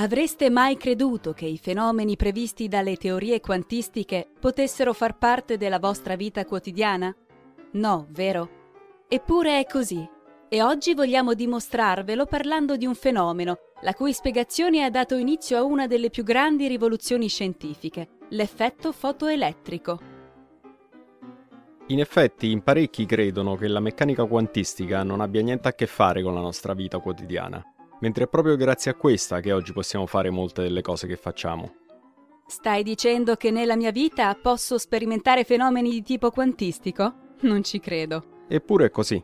Avreste mai creduto che i fenomeni previsti dalle teorie quantistiche potessero far parte della vostra vita quotidiana? No, vero? Eppure è così. E oggi vogliamo dimostrarvelo parlando di un fenomeno, la cui spiegazione ha dato inizio a una delle più grandi rivoluzioni scientifiche, l'effetto fotoelettrico. In effetti, in parecchi credono che la meccanica quantistica non abbia niente a che fare con la nostra vita quotidiana mentre è proprio grazie a questa che oggi possiamo fare molte delle cose che facciamo. Stai dicendo che nella mia vita posso sperimentare fenomeni di tipo quantistico? Non ci credo. Eppure è così.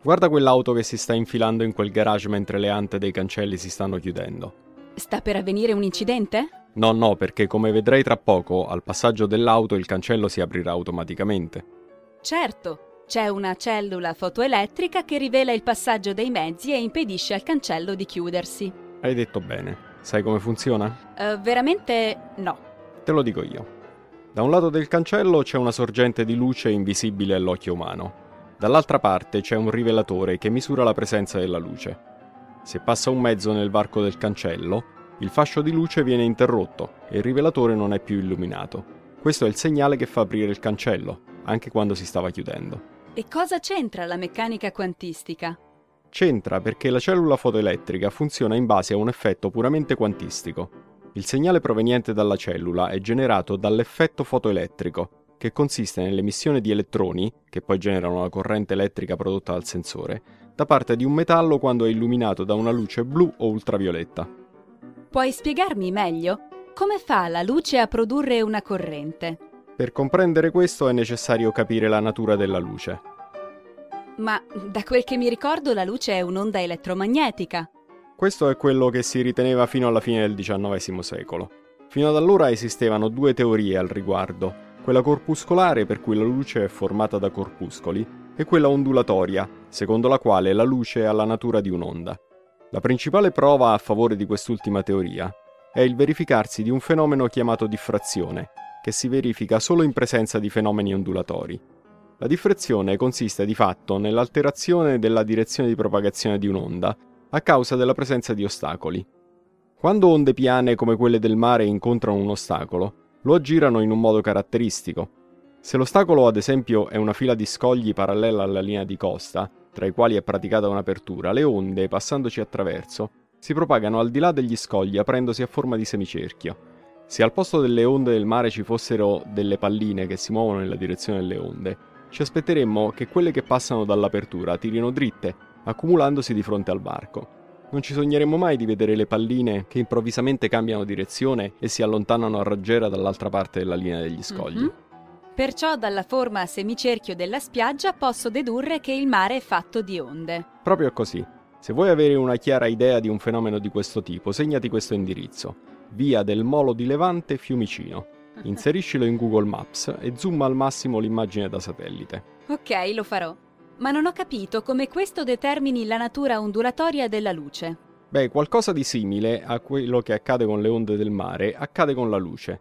Guarda quell'auto che si sta infilando in quel garage mentre le ante dei cancelli si stanno chiudendo. Sta per avvenire un incidente? No, no, perché come vedrai tra poco, al passaggio dell'auto il cancello si aprirà automaticamente. Certo, c'è una cellula fotoelettrica che rivela il passaggio dei mezzi e impedisce al cancello di chiudersi. Hai detto bene. Sai come funziona? Uh, veramente no. Te lo dico io. Da un lato del cancello c'è una sorgente di luce invisibile all'occhio umano. Dall'altra parte c'è un rivelatore che misura la presenza della luce. Se passa un mezzo nel varco del cancello, il fascio di luce viene interrotto e il rivelatore non è più illuminato. Questo è il segnale che fa aprire il cancello, anche quando si stava chiudendo. E cosa c'entra la meccanica quantistica? C'entra perché la cellula fotoelettrica funziona in base a un effetto puramente quantistico. Il segnale proveniente dalla cellula è generato dall'effetto fotoelettrico, che consiste nell'emissione di elettroni, che poi generano la corrente elettrica prodotta dal sensore, da parte di un metallo quando è illuminato da una luce blu o ultravioletta. Puoi spiegarmi meglio? Come fa la luce a produrre una corrente? Per comprendere questo è necessario capire la natura della luce. Ma da quel che mi ricordo la luce è un'onda elettromagnetica. Questo è quello che si riteneva fino alla fine del XIX secolo. Fino ad allora esistevano due teorie al riguardo, quella corpuscolare per cui la luce è formata da corpuscoli e quella ondulatoria, secondo la quale la luce ha la natura di un'onda. La principale prova a favore di quest'ultima teoria è il verificarsi di un fenomeno chiamato diffrazione, che si verifica solo in presenza di fenomeni ondulatori. La diffrazione consiste di fatto nell'alterazione della direzione di propagazione di un'onda a causa della presenza di ostacoli. Quando onde piane come quelle del mare incontrano un ostacolo, lo aggirano in un modo caratteristico. Se l'ostacolo, ad esempio, è una fila di scogli parallela alla linea di costa, tra i quali è praticata un'apertura, le onde, passandoci attraverso, si propagano al di là degli scogli aprendosi a forma di semicerchio. Se al posto delle onde del mare ci fossero delle palline che si muovono nella direzione delle onde, ci aspetteremmo che quelle che passano dall'apertura tirino dritte, accumulandosi di fronte al varco. Non ci sogneremmo mai di vedere le palline che improvvisamente cambiano direzione e si allontanano a raggiera dall'altra parte della linea degli scogli. Mm-hmm. Perciò dalla forma a semicerchio della spiaggia posso dedurre che il mare è fatto di onde. Proprio così. Se vuoi avere una chiara idea di un fenomeno di questo tipo, segnati questo indirizzo via del Molo di Levante Fiumicino. Inseriscilo in Google Maps e zoom al massimo l'immagine da satellite. Ok, lo farò. Ma non ho capito come questo determini la natura ondulatoria della luce. Beh, qualcosa di simile a quello che accade con le onde del mare accade con la luce.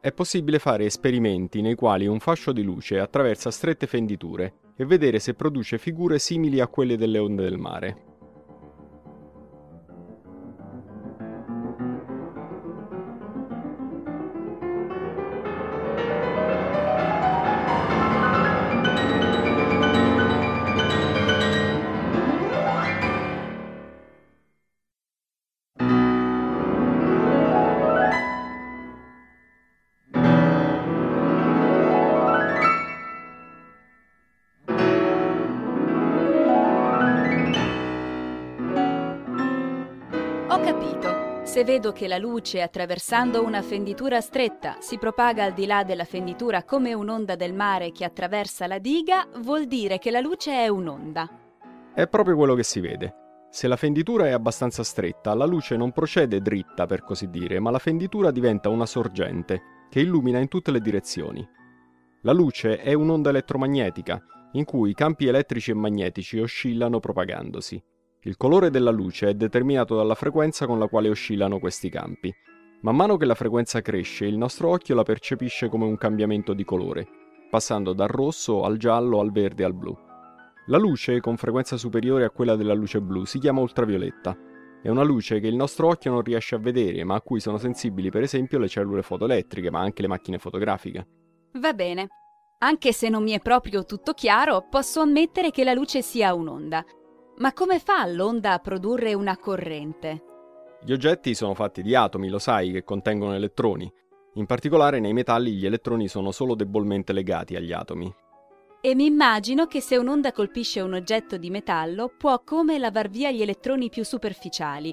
È possibile fare esperimenti nei quali un fascio di luce attraversa strette fenditure e vedere se produce figure simili a quelle delle onde del mare. Vedo che la luce, attraversando una fenditura stretta, si propaga al di là della fenditura come un'onda del mare che attraversa la diga, vuol dire che la luce è un'onda. È proprio quello che si vede. Se la fenditura è abbastanza stretta, la luce non procede dritta, per così dire, ma la fenditura diventa una sorgente che illumina in tutte le direzioni. La luce è un'onda elettromagnetica, in cui i campi elettrici e magnetici oscillano propagandosi. Il colore della luce è determinato dalla frequenza con la quale oscillano questi campi. Man mano che la frequenza cresce, il nostro occhio la percepisce come un cambiamento di colore, passando dal rosso al giallo al verde al blu. La luce, con frequenza superiore a quella della luce blu, si chiama ultravioletta. È una luce che il nostro occhio non riesce a vedere, ma a cui sono sensibili per esempio le cellule fotoelettriche, ma anche le macchine fotografiche. Va bene. Anche se non mi è proprio tutto chiaro, posso ammettere che la luce sia un'onda. Ma come fa l'onda a produrre una corrente? Gli oggetti sono fatti di atomi, lo sai, che contengono elettroni. In particolare nei metalli gli elettroni sono solo debolmente legati agli atomi. E mi immagino che se un'onda colpisce un oggetto di metallo può come lavar via gli elettroni più superficiali.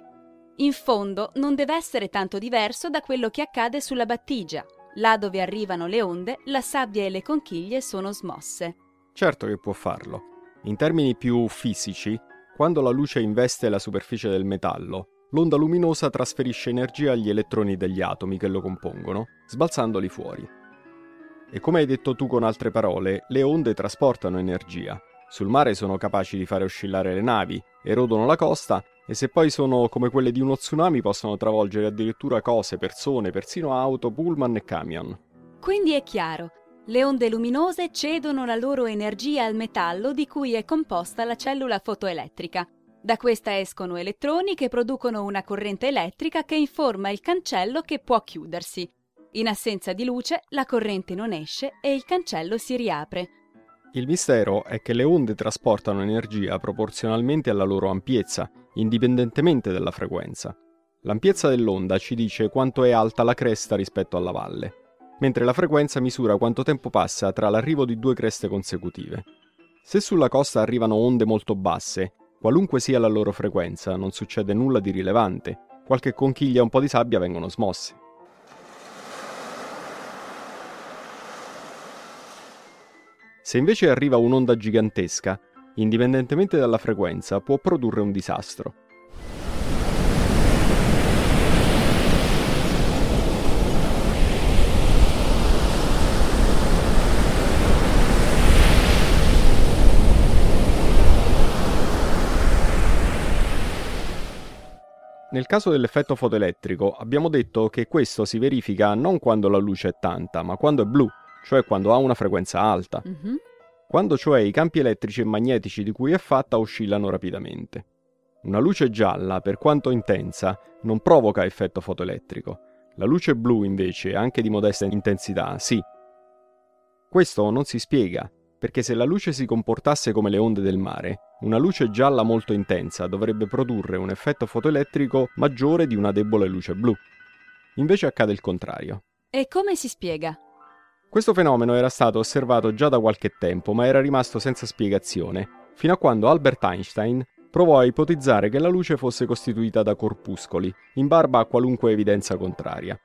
In fondo non deve essere tanto diverso da quello che accade sulla battigia. Là dove arrivano le onde, la sabbia e le conchiglie sono smosse. Certo che può farlo. In termini più fisici, quando la luce investe la superficie del metallo, l'onda luminosa trasferisce energia agli elettroni degli atomi che lo compongono, sbalzandoli fuori. E come hai detto tu con altre parole, le onde trasportano energia. Sul mare sono capaci di fare oscillare le navi, erodono la costa e se poi sono come quelle di uno tsunami possono travolgere addirittura cose, persone, persino auto, pullman e camion. Quindi è chiaro, le onde luminose cedono la loro energia al metallo di cui è composta la cellula fotoelettrica. Da questa escono elettroni che producono una corrente elettrica che informa il cancello che può chiudersi. In assenza di luce, la corrente non esce e il cancello si riapre. Il mistero è che le onde trasportano energia proporzionalmente alla loro ampiezza, indipendentemente dalla frequenza. L'ampiezza dell'onda ci dice quanto è alta la cresta rispetto alla valle, mentre la frequenza misura quanto tempo passa tra l'arrivo di due creste consecutive. Se sulla costa arrivano onde molto basse, qualunque sia la loro frequenza, non succede nulla di rilevante. Qualche conchiglia e un po' di sabbia vengono smosse. Se invece arriva un'onda gigantesca, indipendentemente dalla frequenza, può produrre un disastro. Nel caso dell'effetto fotoelettrico abbiamo detto che questo si verifica non quando la luce è tanta, ma quando è blu, cioè quando ha una frequenza alta. Mm-hmm. Quando cioè i campi elettrici e magnetici di cui è fatta oscillano rapidamente. Una luce gialla, per quanto intensa, non provoca effetto fotoelettrico. La luce blu, invece, anche di modesta intensità, sì. Questo non si spiega, perché se la luce si comportasse come le onde del mare, una luce gialla molto intensa dovrebbe produrre un effetto fotoelettrico maggiore di una debole luce blu. Invece accade il contrario. E come si spiega? Questo fenomeno era stato osservato già da qualche tempo, ma era rimasto senza spiegazione, fino a quando Albert Einstein provò a ipotizzare che la luce fosse costituita da corpuscoli, in barba a qualunque evidenza contraria.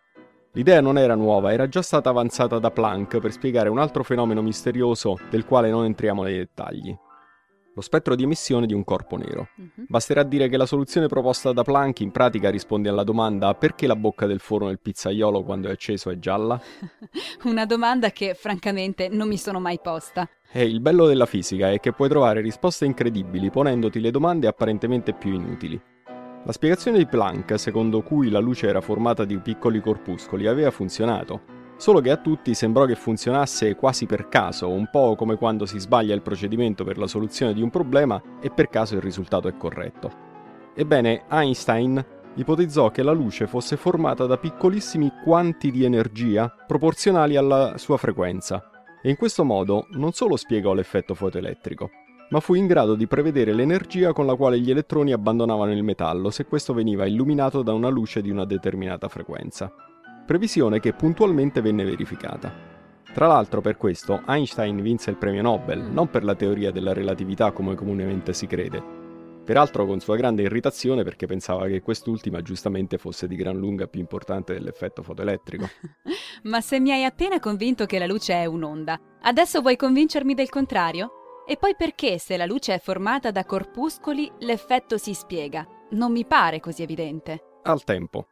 L'idea non era nuova, era già stata avanzata da Planck per spiegare un altro fenomeno misterioso del quale non entriamo nei dettagli lo spettro di emissione di un corpo nero. Uh-huh. Basterà dire che la soluzione proposta da Planck in pratica risponde alla domanda perché la bocca del forno del pizzaiolo quando è acceso è gialla? Una domanda che francamente non mi sono mai posta. E il bello della fisica è che puoi trovare risposte incredibili ponendoti le domande apparentemente più inutili. La spiegazione di Planck, secondo cui la luce era formata di piccoli corpuscoli, aveva funzionato, Solo che a tutti sembrò che funzionasse quasi per caso, un po' come quando si sbaglia il procedimento per la soluzione di un problema e per caso il risultato è corretto. Ebbene, Einstein ipotizzò che la luce fosse formata da piccolissimi quanti di energia proporzionali alla sua frequenza e in questo modo non solo spiegò l'effetto fotoelettrico, ma fu in grado di prevedere l'energia con la quale gli elettroni abbandonavano il metallo se questo veniva illuminato da una luce di una determinata frequenza previsione che puntualmente venne verificata. Tra l'altro per questo Einstein vinse il premio Nobel, non per la teoria della relatività come comunemente si crede, peraltro con sua grande irritazione perché pensava che quest'ultima giustamente fosse di gran lunga più importante dell'effetto fotoelettrico. Ma se mi hai appena convinto che la luce è un'onda, adesso vuoi convincermi del contrario? E poi perché se la luce è formata da corpuscoli l'effetto si spiega? Non mi pare così evidente. Al tempo.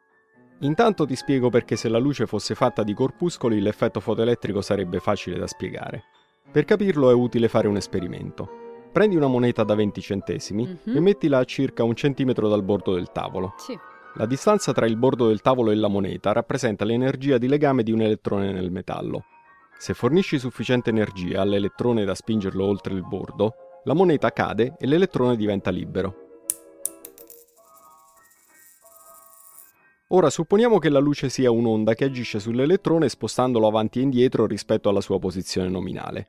Intanto ti spiego perché se la luce fosse fatta di corpuscoli l'effetto fotoelettrico sarebbe facile da spiegare. Per capirlo è utile fare un esperimento. Prendi una moneta da 20 centesimi Mhm. e mettila a circa un centimetro dal bordo del tavolo. Sì. La distanza tra il bordo del tavolo e la moneta rappresenta l'energia di legame di un elettrone nel metallo. Se fornisci sufficiente energia all'elettrone da spingerlo oltre il bordo, la moneta cade e l'elettrone diventa libero. Ora supponiamo che la luce sia un'onda che agisce sull'elettrone spostandolo avanti e indietro rispetto alla sua posizione nominale.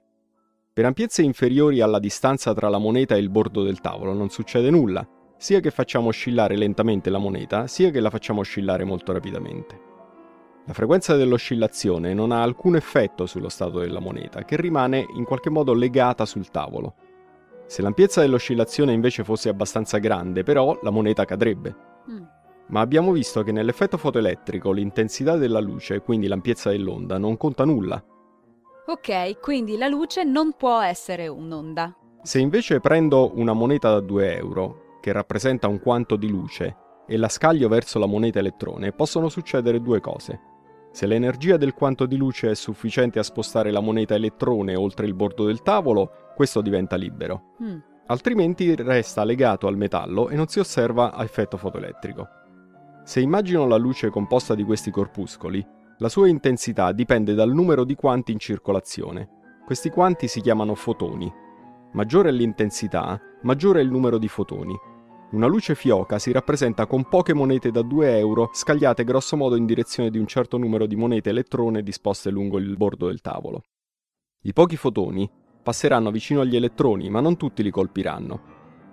Per ampiezze inferiori alla distanza tra la moneta e il bordo del tavolo non succede nulla, sia che facciamo oscillare lentamente la moneta, sia che la facciamo oscillare molto rapidamente. La frequenza dell'oscillazione non ha alcun effetto sullo stato della moneta, che rimane in qualche modo legata sul tavolo. Se l'ampiezza dell'oscillazione invece fosse abbastanza grande, però, la moneta cadrebbe. Mm. Ma abbiamo visto che nell'effetto fotoelettrico l'intensità della luce, quindi l'ampiezza dell'onda, non conta nulla. Ok, quindi la luce non può essere un'onda. Se invece prendo una moneta da 2 euro, che rappresenta un quanto di luce, e la scaglio verso la moneta elettrone, possono succedere due cose. Se l'energia del quanto di luce è sufficiente a spostare la moneta elettrone oltre il bordo del tavolo, questo diventa libero. Mm. Altrimenti resta legato al metallo e non si osserva effetto fotoelettrico. Se immagino la luce composta di questi corpuscoli, la sua intensità dipende dal numero di quanti in circolazione. Questi quanti si chiamano fotoni. Maggiore è l'intensità, maggiore è il numero di fotoni. Una luce fioca si rappresenta con poche monete da 2 euro scagliate grossomodo in direzione di un certo numero di monete elettrone disposte lungo il bordo del tavolo. I pochi fotoni passeranno vicino agli elettroni, ma non tutti li colpiranno.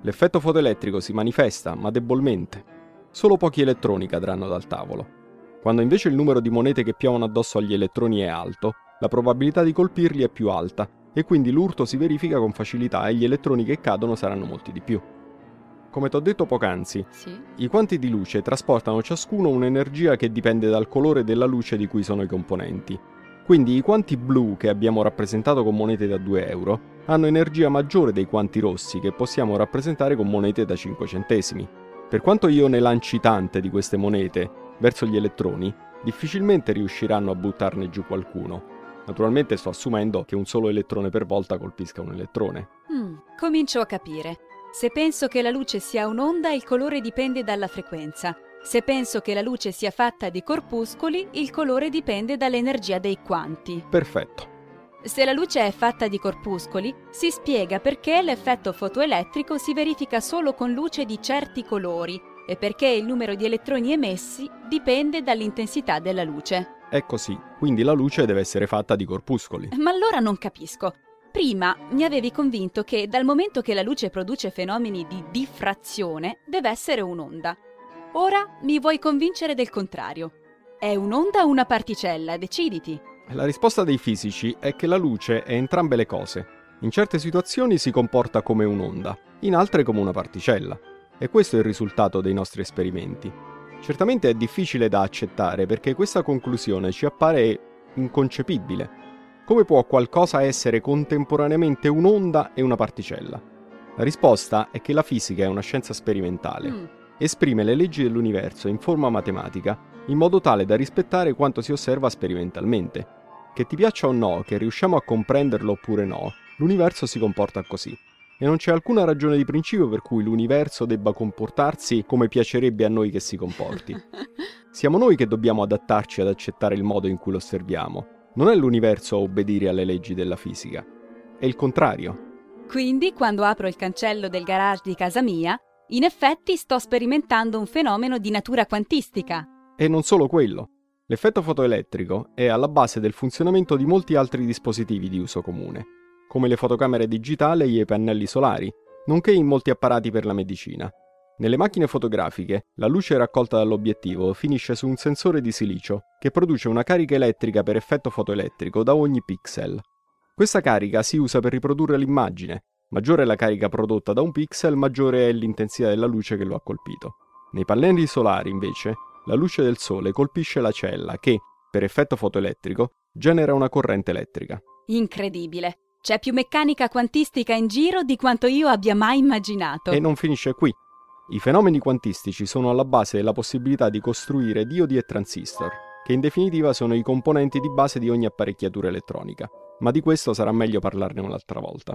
L'effetto fotoelettrico si manifesta, ma debolmente. Solo pochi elettroni cadranno dal tavolo. Quando invece il numero di monete che piovono addosso agli elettroni è alto, la probabilità di colpirli è più alta e quindi l'urto si verifica con facilità e gli elettroni che cadono saranno molti di più. Come ti ho detto poc'anzi, Sì. i quanti di luce trasportano ciascuno un'energia che dipende dal colore della luce di cui sono i componenti. Quindi i quanti blu che abbiamo rappresentato con monete da 2 euro hanno energia maggiore dei quanti rossi che possiamo rappresentare con monete da 5 centesimi. Per quanto io ne lanci tante di queste monete verso gli elettroni, difficilmente riusciranno a buttarne giù qualcuno. Naturalmente sto assumendo che un solo elettrone per volta colpisca un elettrone. Mm, comincio a capire. Se penso che la luce sia un'onda, il colore dipende dalla frequenza. Se penso che la luce sia fatta di corpuscoli, il colore dipende dall'energia dei quanti. Perfetto. Se la luce è fatta di corpuscoli, si spiega perché l'effetto fotoelettrico si verifica solo con luce di certi colori e perché il numero di elettroni emessi dipende dall'intensità della luce. È così, quindi la luce deve essere fatta di corpuscoli. Ma allora non capisco. Prima mi avevi convinto che dal momento che la luce produce fenomeni di diffrazione deve essere un'onda. Ora mi vuoi convincere del contrario. È un'onda o una particella? Deciditi. La risposta dei fisici è che la luce è entrambe le cose. In certe situazioni si comporta come un'onda, in altre come una particella. E questo è il risultato dei nostri esperimenti. Certamente è difficile da accettare perché questa conclusione ci appare inconcepibile. Come può qualcosa essere contemporaneamente un'onda e una particella? La risposta è che la fisica è una scienza sperimentale. Mm, Esprime le leggi dell'universo in forma matematica in modo tale da rispettare quanto si osserva sperimentalmente. Che ti piaccia o no, che riusciamo a comprenderlo oppure no, l'universo si comporta così. E non c'è alcuna ragione di principio per cui l'universo debba comportarsi come piacerebbe a noi che si comporti. Siamo noi che dobbiamo adattarci ad accettare il modo in cui lo osserviamo. Non è l'universo a obbedire alle leggi della fisica. È il contrario. Quindi, quando apro il cancello del garage di casa mia, in effetti sto sperimentando un fenomeno di natura quantistica. E non solo quello. L'effetto fotoelettrico è alla base del funzionamento di molti altri dispositivi di uso comune, come le fotocamere digitali e i pannelli solari, nonché in molti apparati per la medicina. Nelle macchine fotografiche, la luce raccolta dall'obiettivo finisce su un sensore di silicio che produce una carica elettrica per effetto fotoelettrico da ogni pixel. Questa carica si usa per riprodurre l'immagine, Maggiore è la carica prodotta da un pixel, maggiore è l'intensità della luce che lo ha colpito. Nei pannelli solari, invece, la luce del sole colpisce la cella che, per effetto fotoelettrico, genera una corrente elettrica. Incredibile. C'è più meccanica quantistica in giro di quanto io abbia mai immaginato. E non finisce qui. I fenomeni quantistici sono alla base della possibilità di costruire diodi e transistor, che in definitiva sono i componenti di base di ogni apparecchiatura elettronica. Ma di questo sarà meglio parlarne un'altra volta.